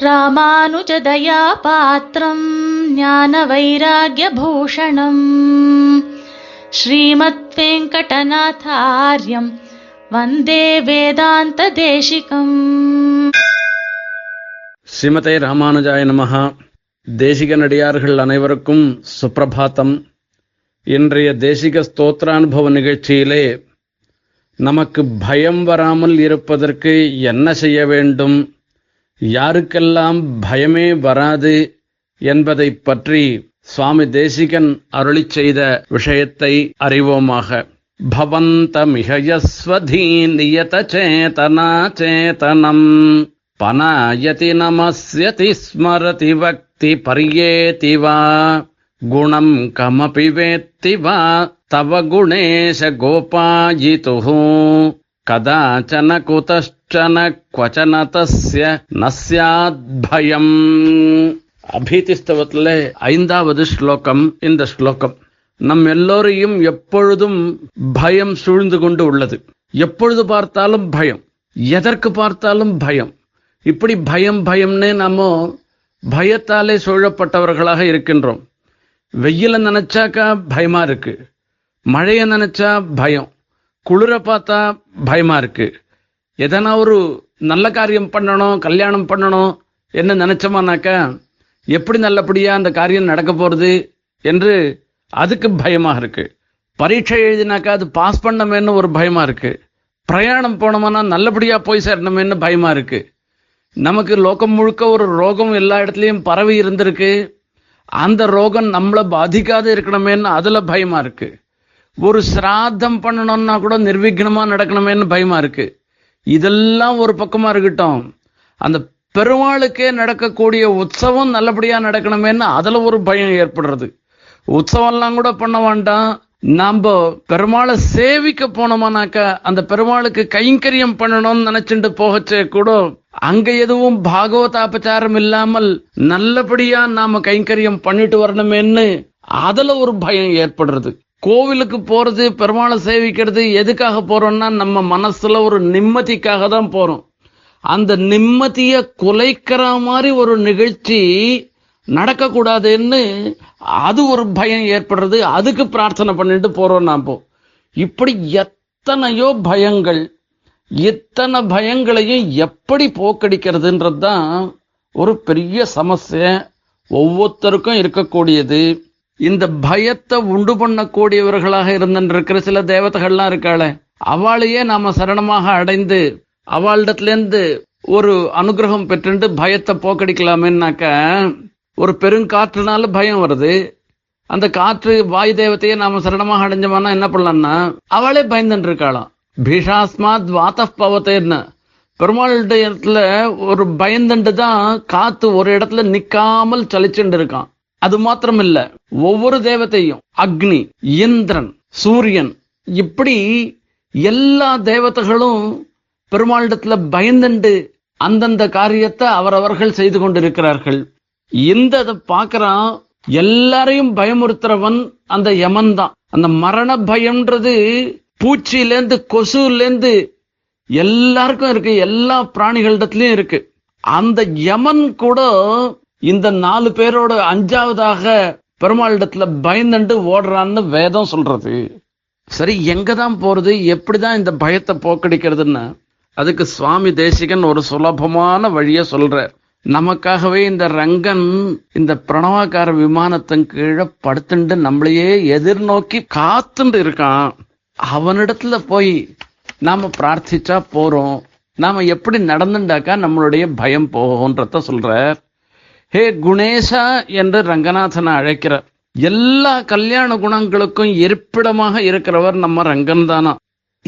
ராமானுஜதயா பாத்திரம் ஞான வைராகியபூஷணம் ஸ்ரீமத் வெங்கடநாதாரியம் வந்தே வேதாந்த தேசிகம் ஸ்ரீமதே ராமானுஜாய நமஹா தேசிக நடிகார்கள் அனைவருக்கும் சுப்பிரபாத்தம் இன்றைய தேசிக ஸ்தோத்திரானுபவ நிகழ்ச்சியிலே நமக்கு பயம் வராமல் இருப்பதற்கு என்ன செய்ய வேண்டும்? யாருக்கெல்லாம் பயமே வராது என்பதை பற்றி சுவாமி தேசிகன் அருளி செய்த விஷயத்தை அறிவோமாக. பவந்தமிகயஸ்வதீ நியத சேதனா சேதனம் பனாயதி நமஸ்யதி ஸ்மரதி வக்தி பரியேதி வா. குணம் கமபி வேத்தி வா. தவ குணேஷ கோபாயிதுः கதாச்சன कुतश्चन क्वचन தசிய न स्याद्भयम्। அபீதிஸ்தவத்தில் ஐந்தாவது ஸ்லோகம் இந்த ஸ்லோகம் நம் எல்லோரையும் எப்பொழுதும் பயம் சூழ்ந்து கொண்டு உள்ளது। எப்பொழுது பார்த்தாலும் பயம் எதற்கு பார்த்தாலும் பயம் இப்படி பயம் பயம்னே நாம பயத்தாலே சூழப்பட்டவர்களாக இருக்கின்றோம்। வெயில நினைச்சாக்கா பயமா இருக்கு। மழையை நினைச்சா பயம் குளிர பார்த்தா பயமா இருக்கு. எதனா ஒரு நல்ல காரியம் பண்ணணும் கல்யாணம் பண்ணணும் என்ன நினைச்சோமானாக்கா எப்படி நல்லபடியா அந்த காரியம் நடக்க போறது என்று அதுக்கு பயமா இருக்கு. பரீட்சை எழுதினாக்கா அது பாஸ் பண்ணமேன்னு ஒரு பயமா இருக்கு. பிரயாணம் போனோம்னா நல்லபடியா போய் சேரணுமேன்னு பயமா இருக்கு. நமக்கு லோகம் முழுக்க ஒரு ரோகம் எல்லா இடத்துலையும் பரவி இருந்திருக்கு. அந்த ரோகம் நம்மளை பாதிக்காது இருக்கணுமேன்னு அதுல பயமா இருக்கு. ஒரு சிராத்தம் பண்ணணும்னா கூட நிர்விக்னமா நடக்கணுமேன்னு பயமா இருக்கு. இதெல்லாம் ஒரு பக்கமா இருக்கட்டும். அந்த பெருமாளுக்கே நடக்கக்கூடிய உற்சவம் நல்லபடியா நடக்கணுமேன்னு அதுல ஒரு பயம் ஏற்படுறது. உற்சவம்லாம் கூட பண்ண வேண்டாம். நாம பெருமாளை சேவிக்க போனோமானாக்க அந்த பெருமாளுக்கு கைங்கரியம் பண்ணணும்னு நினைச்சுட்டு போகச்சே கூட அங்க எதுவும் பாகவதாபச்சாரம் இல்லாமல் நல்லபடியா நாம கைங்கரியம் பண்ணிட்டு வரணுமேன்னு அதுல ஒரு பயம் ஏற்படுறது. கோவிலுக்கு போறது பெருமாளை சேவிக்கிறது எதுக்காக போறோம்னா நம்ம மனசுல ஒரு நிம்மதிக்காக தான் போறோம். அந்த நிம்மதிய குலைக்கிற மாதிரி ஒரு நிகழ்ச்சி நடக்கக்கூடாதுன்னு அது ஒரு பயம் ஏற்படுறது. அதுக்கு பிரார்த்தனை பண்ணிட்டு போறோம் நாம. இப்படி எத்தனையோ பயங்கள் இத்தனை பயங்களையும் எப்படி போக்கடிக்கிறதுன்றது தான் ஒரு பெரிய சமஸ்ய ஒவ்வொருத்தருக்கும் இருக்கக்கூடியது. இந்த பயத்தை உண்டு பண்ணக்கூடியவர்களாக இருந்திருக்கிற சில தேவதைகள்லாம் இருக்காளே அவளையே நாம சரணமாக அடைந்து அவளிடத்திலேருந்து ஒரு அனுகிரகம் பெற்றுண்டு பயத்தை போக்கடிக்கலாமேனாக்க ஒரு பெருங்காற்றுனால பயம் வருது. அந்த காற்று வாயு தேவத்தையே நாம சரணமாக அடைஞ்சோம்னா என்ன பண்ணலாம்னா அவளே பயந்துட்டு இருக்காளாம் பீஷாஸ்மாத் வாத்த பவத்தேன்னு பெருமாளுடைய இடத்துல ஒரு பயந்துண்டு தான் காத்து ஒரு இடத்துல நிக்காமல் சலிச்சுட்டு இருக்கான் அது மாத்திரம் இல்ல ஒவ்வொரு தேவத்தையும் அக்னி இந்திரன் சூரியன் இப்படி எல்லா தேவதைகளும் பெருமாளிடத்துல பயந்துண்டு அந்தந்த காரியத்தை அவரவர்கள் செய்து கொண்டிருக்கிறார்கள். இந்த பார்க்கறான் எல்லாரையும் பயமுறுத்துறவன் அந்த யமன் தான். அந்த மரண பயம்ன்றது பூச்சியிலேருந்து கொசுலேருந்து எல்லாருக்கும் இருக்கு எல்லா பிராணிகளிடத்துலயும் இருக்கு. அந்த யமன் கூட இந்த நாலு பேரோட அஞ்சாவதாக பெருமாளிடத்துல பயந்துண்டு ஓடுறான்னு வேதம் சொல்றது. சரி எங்க தான் போறது? எப்படிதான் இந்த பயத்தை போக்கடிக்கிறதுன்னு? அதுக்கு சுவாமி தேசிகன் ஒரு சுலபமான வழிய சொல்றார். நமக்காகவே இந்த ரங்கன் இந்த பிரணவாக்கார விமானத்தின் கீழே படுத்துண்டு நம்மளையே எதிர்நோக்கி காத்துண்டு இருக்கான். அவனிடத்துல போய் நாம பிரார்த்திச்சா போறோம். நாம எப்படி நடந்துட்டாக்கா நம்மளுடைய பயம் போகும்ன்றத சொல்றார். ஹே குணேசா என்று ரங்கநாதனை அழைக்கிறார். எல்லா கல்யாண குணங்களுக்கும் இருப்பிடமாக இருக்கிறவர் நம்ம ரங்கன் தானா?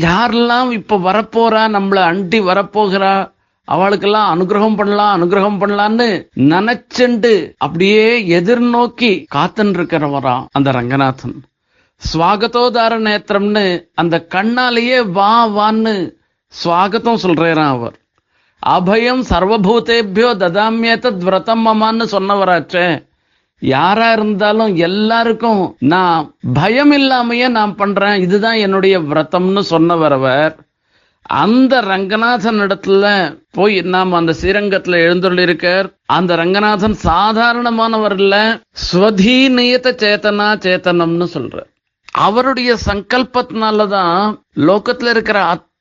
யாரெல்லாம் இப்ப வரப்போறா நம்மள அண்டி வரப்போகிறா? அவளுக்கெல்லாம் அனுகிரகம் பண்ணலாம் அனுகிரகம் பண்ணலான்னு நினைச்சுண்டு அப்படியே எதிர்நோக்கி காத்துன்னு இருக்கிறவரா அந்த ரங்கநாதன். சுவாகத்தோதார நேத்திரம்னு அந்த கண்ணாலேயே வா வான்னு சுவாகத்தம் சொல்றாராம் அவர். அபயம் சர்வபூதேபியோ ததாமியத்தத் விரதம் மமான்னு சொன்னவராச்சே. யாரா இருந்தாலும் எல்லாருக்கும் நான் பயம் இல்லாமையே நான் பண்றேன். இதுதான் என்னுடைய விரதம்னு சொன்னவரவர் அந்த ரங்கநாதன் இடத்துல போய் நாம் அந்த ஸ்ரீரங்கத்துல எழுந்துள்ளிருக்கார் அந்த ரங்கநாதன் சாதாரணமானவர் இல்ல ஸ்வதீநியத சேத்தனா சேத்தனம்னு சொல்ற அவருடைய சங்கல்பத்தினாலதான் லோகத்துல இருக்கிற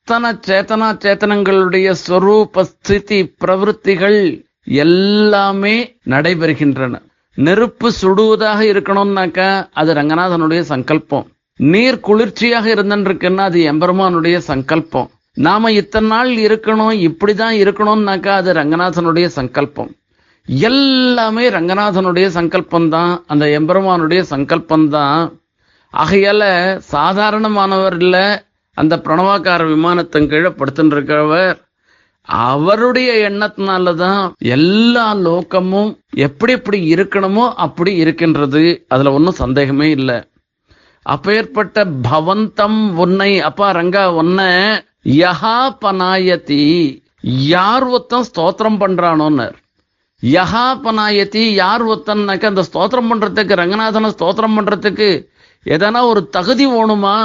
அத்தனை சேத்தனா சேத்தனங்களுடைய ஸ்வரூப ஸ்திதி பிரவருத்திகள் எல்லாமே நடைபெறுகின்றன. நெருப்பு சுடுவதாக இருக்கணும்னாக்கா அது ரங்கநாதனுடைய சங்கல்பம். நீர் குளிர்ச்சியாக இருந்துருக்குன்னா அது எம்பெருமானுடைய சங்கல்பம். நாம இத்தனை நாள் இருக்கணும் இப்படிதான் இருக்கணும்னாக்கா அது ரங்கநாதனுடைய சங்கல்பம். எல்லாமே ரங்கநாதனுடைய சங்கல்பம் தான் அந்த எம்பெருமானுடைய சங்கல்பம் தான் ஆகையால சாதாரணமானவர் இல்லை அந்த பிரணவாக்கார விமானத்தின் கீழே படுத்துட்டு இருக்கிறவர் அவருடைய எண்ணத்தினாலதான் எல்லா லோக்கமும் எப்படி எப்படி இருக்கணுமோ அப்படி இருக்கின்றது. அதுல ஒன்றும் சந்தேகமே இல்லை. அப்பேற்பட்ட பவந்தம் உன்னை அப்பா ரங்கா உன்னை யஹா பனாயதி யார் ஒருத்தன் ஸ்தோத்திரம் பண்றானோன்னர். யஹா பனாயதி யார் ஒருத்தன்னாக்க அந்த ஸ்தோத்திரம் பண்றதுக்கு ரங்கநாதனை ஸ்தோத்திரம் பண்றதுக்கு எதனா ஒரு தகுதி வேணுமா?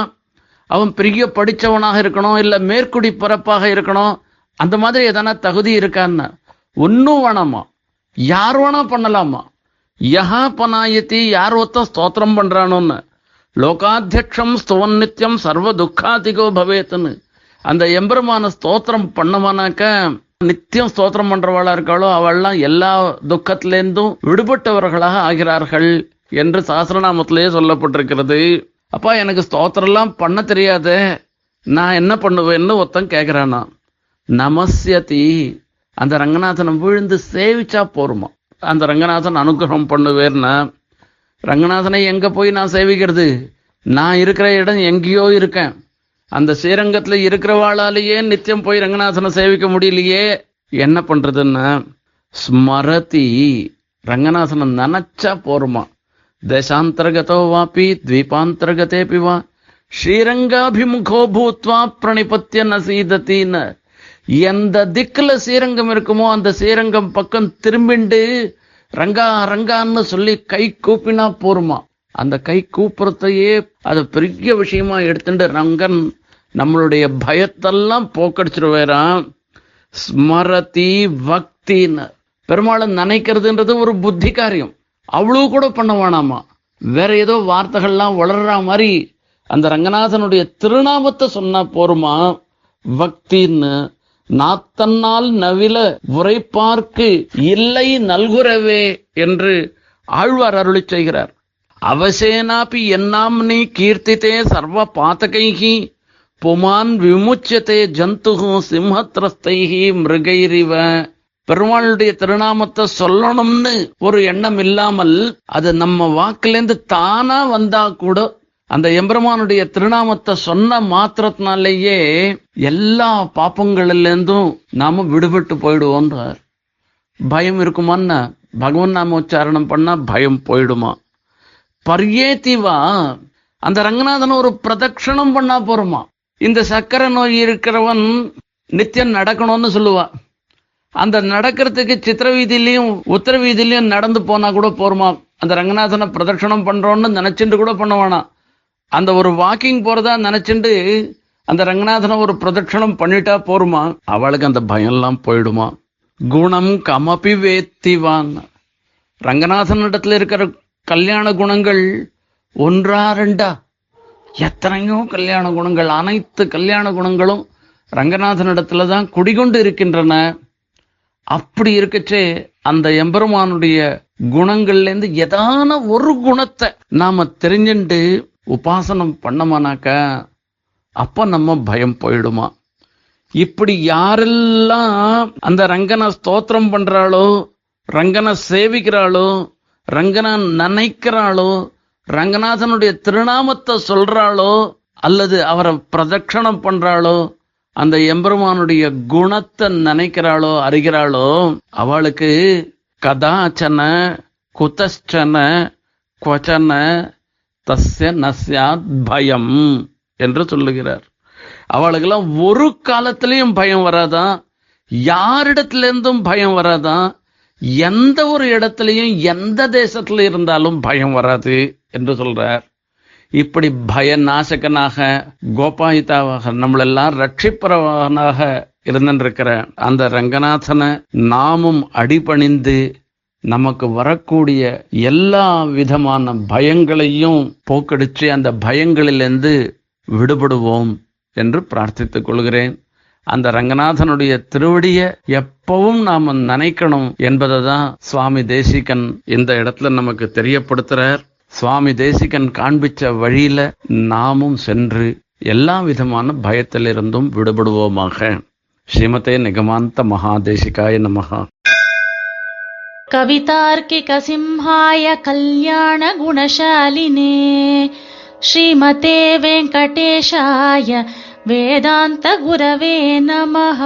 அவன் பெரிய படிச்சவனாக இருக்கணும் இல்லை மேற்குடி பிறப்பாக இருக்கணும் அந்த மாதிரி எதனா தகுதி இருக்கான்னு ஒன்னும் வேணாமா? யார் வேணா பண்ணலாமா? யஹா பனாயத்தி யார் ஒருத்தன் ஸ்தோத்திரம் பண்றானோன்னு. லோகாத்தியக்ஷம் ஸ்துவன் நித்தியம் சர்வ துக்காதிகோ பவேத்துன்னு. அந்த எம்பெருமான ஸ்தோத்திரம் பண்ணவானாக்க நித்தியம் ஸ்தோத்திரம் பண்றவளா இருக்காளோ அவள்லாம் எல்லா துக்கத்திலேருந்தும் விடுபட்டவர்களாக ஆகிறார்கள் என்று சாஸ்திரநாமத்திலேயே சொல்லப்பட்டிருக்கிறது. அப்பா எனக்கு ஸ்தோத்திரம்லாம் பண்ண தெரியாதே. நான் என்ன பண்ணுவேன்னு ஒருத்தன் கேட்குறானா நமசியதி அந்த ரங்கநாதனை விழுந்து சேவிச்சா போருமா. அந்த ரங்கநாதன் அனுகிரகம் பண்ணுவேன்னா ரங்கநாதனை எங்கே போய் நான் சேவிக்கிறது? நான் இருக்கிற இடம் எங்கேயோ இருக்கேன். அந்த ஸ்ரீரங்கத்தில் இருக்கிறவாளாலேயே நித்தியம் போய் ரங்கநாதனை சேவிக்க முடியலையே. என்ன பண்ணுறதுன்னு ஸ்மரதி. ரங்கநாதனை நினச்சா போருமா. தேசாந்தர்கதோ வாபி த்வீபாந்தர்கதேபி வா ஸ்ரீரங்காபிமுகோ பூத்வா பிரணிபத்திய நசீதத்தின்னு எந்த திக்குல ஸ்ரீரங்கம் இருக்குமோ அந்த ஸ்ரீரங்கம் பக்கம் திரும்பிண்டு ரங்கா ரங்கான்னு சொல்லி கை கூப்பினா போருமா? அந்த கை கூப்புறத்தையே அது பெரிய விஷயமா எடுத்துட்டு ரங்கன் நம்மளுடைய பயத்தெல்லாம் போக்கடிச்சிருவேறான் ஸ்மரதி பக்தின்னு. பெருமாளை நினைக்கிறதுன்றது ஒரு புத்தி காரியம் அவ்வளவு கூட பண்ண வேணாமா? வேற ஏதோ வார்த்தைகள்லாம் வளர்ற மாதிரி அந்த ரங்கநாதனுடைய திருநாமத்தை சொன்னா போருமா? பக்தின்னு நாத்தன்னால் நவில உரைப்பார்க்கு இல்லை நல்குரவே என்று ஆழ்வார் அருளி செய்கிறார். அவசேனாபி என்னாம்னி கீர்த்தித்தே சர்வ பாத்தகைகி புமான் விமுச்சதே ஜந்துகு சிம்ஹத்ரஸ்தைகி மிருகைரிவ. பெருமாளுடைய திருநாமத்தை சொல்லணும்னு ஒரு எண்ணம் இல்லாமல் அது நம்ம வாக்குலேருந்து தானா வந்தா கூட அந்த எம்பெருமானுடைய திருநாமத்தை சொன்ன மாத்திரத்தினாலேயே எல்லா பாப்பங்களிலிருந்தும் நாம விடுபட்டு போயிடுவோன்றார். பயம் இருக்குமான்னா பகவன் நாம உச்சாரணம் பண்ணா பயம் போயிடுமா? பர்யேத்திவா அந்த ரங்கநாதன் ஒரு பிரதட்சணம் பண்ணா போறோமா இந்த சக்கரை நோய் இருக்கிறவன் நித்தியம் நடக்கணும்னு சொல்லுவா. அந்த நடக்கிறதுக்கு சித்திர வீதியிலையும் உத்தர வீதியிலையும் நடந்து போனா கூட போருமா? அந்த ரங்கநாதனை பிரதட்சணம் பண்றோம்னு நினைச்சுட்டு கூட பண்ணுவானா அந்த ஒரு வாக்கிங் போறதா நினைச்சுட்டு அந்த ரங்கநாதனை ஒரு பிரதட்சணம் பண்ணிட்டா போருமா? அவளுக்கு அந்த பயம்லாம் போயிடுமா? குணம் கமபி வேத்திவான். ரங்கநாதன் இடத்துல இருக்கிற கல்யாண குணங்கள் ஒன்றா ரெண்டா? எத்தனையோ கல்யாண குணங்கள் அனைத்து கல்யாண குணங்களும் ரங்கநாதன் இடத்துல தான் குடிகொண்டு இருக்கின்றன. அப்படி இருக்கச்சே அந்த எம்பெருமானுடைய குணங்கள்ல இருந்து ஒரு குணத்தை நாம தெரிஞ்சுட்டு உபாசனம் பண்ணமானாக்க அப்ப நம்ம பயம் போயிடுமா? இப்படி யாரெல்லாம் அந்த ரங்கனை ஸ்தோத்திரம் பண்றாளோ ரங்கனை சேவிக்கிறாளோ ரங்கனை நினைக்கிறாளோ ரங்கநாதனுடைய திருநாமத்தை சொல்றாளோ அல்லது அவரை பிரதட்சணம் பண்றாளோ அந்த எம்பெருமானுடைய குணத்தை நினைக்கிறாளோ அறிகிறாளோ அவளுக்கு கதாச்சன குதச்சன கொச்சன தஸ்ய நஸ்யாத் பயம் என்று சொல்லுகிறார். அவளுக்கெல்லாம் ஒரு காலத்திலையும் பயம் வராதான் யாரிடத்துல இருந்தும் பயம் வராதான் எந்த ஒரு இடத்துலையும் எந்த தேசத்துல இருந்தாலும் பயம் வராது என்று சொல்றார். இப்படி பயநாசகனாக கோபாயிதாவாக நம்மளெல்லாம் ரட்சிப்பரவனாக இருந்திருக்கிற அந்த ரங்கநாதனை நாமும் அடிபணிந்து நமக்கு வரக்கூடிய எல்லா விதமான பயங்களையும் போக்கடிச்சு அந்த பயங்களிலிருந்து விடுபடுவோம் என்று பிரார்த்தித்துக் கொள்கிறேன். அந்த ரங்கநாதனுடைய திருவடிய எப்பவும் நாம நினைக்கணும் என்பதை தான் சுவாமி தேசிகன் இந்த இடத்துல நமக்கு தெரியப்படுத்துறார். சுவாமி தேசிகன் காண்பிச்ச வழியில நாமும் சென்று எல்லா விதமான பயத்திலிருந்தும் விடுபடுவோமாக ஸ்ரீமதே நிகமாந்த மகாதேசிகாய நமகா कवितार्किकसिंहाय कल्याणगुणशालिने श्रीमते वेङ्कटेशाय वेदान्तगुरवे नमः